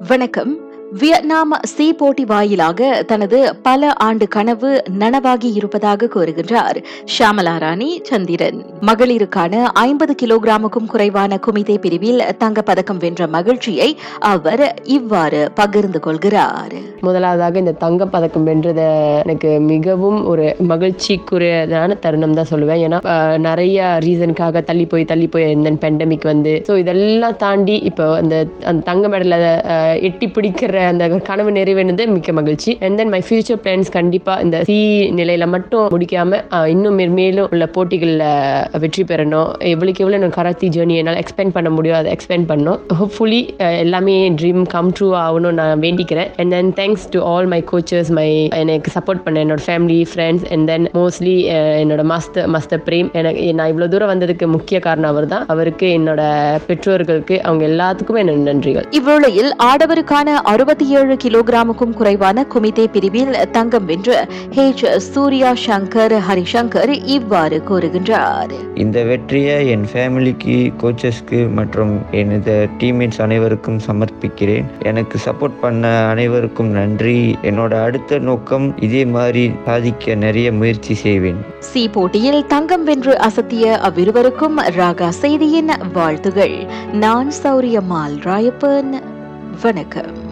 வணக்கம். Vietnam C போட்டி வாயிலாக தனது பல ஆண்டு கனவு நனவாகி இருப்பதாக கூறுகின்றார். ஷாமலா ராணி சந்திரன். மகளிருக்கான ஐம்பது கிலோகிராமுக்கும் குறைவான குமிதே பிரிவில் தங்கப்பதக்கம் வென்ற மகிழ்ச்சியை அவர் இவ்வாறு பகிர்ந்து கொள்கிறார். முதலாவதாக இந்த தங்கப்பதக்கம் பதக்கம் எனக்கு மிகவும் ஒரு மகிழ்ச்சிக்குரியதான தருணம் தான் சொல்லுவேன். ஏன்னா நிறைய ரீசனுக்காக தள்ளி போய் தள்ளி போய் இருந்தேன் பெண்டமிக் வந்து. ஸோ இதெல்லாம் தாண்டி இப்போ அந்த அந்த தங்க மெடலை எட்டி பிடிக்கிற அந்த கனவு நிறைவேறது மிக்க மகிழ்ச்சி. And then my future plans கண்டிப்பாக இந்த சி நிலையில மட்டும் முடிக்காம இன்னும் மேலும் உள்ள போட்டிகளில் வெற்றி பெறணும். எவ்வளோக்கு எவ்வளோ எனக்கு கராத்தி ஜேர்னி என்னால் எக்ஸ்பெண்ட் பண்ண முடியும் அதை எக்ஸ்பெண்ட் பண்ணணும் ஹோப்ஃபுல்லி எல்லாமே ட்ரீம் கம் ட்ரூ ஆகணும்னு நான் வேண்டிக்கிறேன். And then thanks to all my coaches my எனக்கு சப்போர்ட் பண்ண என்னோட family friends and then mostly என்னோட மாஸ்டர் மாஸ்டர் பிரேம். எனக்கு நான் இவ்வளோ தூரம் வந்ததுக்கு முக்கிய காரணம் அவர் தான் அவருக்கு என்னோட பெற்றோர்களுக்கு அவங்க எல்லாத்துக்குமே என்னோட நன்றிகள். இவ்வேளையில் ஆடவருக்கான அறுபத்தி ஏழு கிலோகிராமுக்கும் குறைவான குமிதே பிரிவில் தங்கம் வென்ற ஹெச் சூர்யா சங்கர் ஹரிசங்கர் இவ்வாறு கூறுகின்றார். இந்த வெற்றியை என் ஃபேமிலிக்கு கோச்சஸ்க்கு மற்றும் எனது டீம்மேட்ஸ் அனைவருக்கும் சமர்ப்பிக்கிறேன். எனக்கு சப்போர்ட் பண்ண அனைவருக்கும் நன்றி. என்னோட அடுத்த நோக்கம் இதே மாதிரி சாதிக்க நிறைய முயற்சி செய்வேன். சி போட்டியில் தங்கம் வென்று அசத்திய அவ்விருவருக்கும் ராகா செய்தியின் வாழ்த்துகள். நான் சௌரியம்மாள் ராயப்பன். வணக்கம்.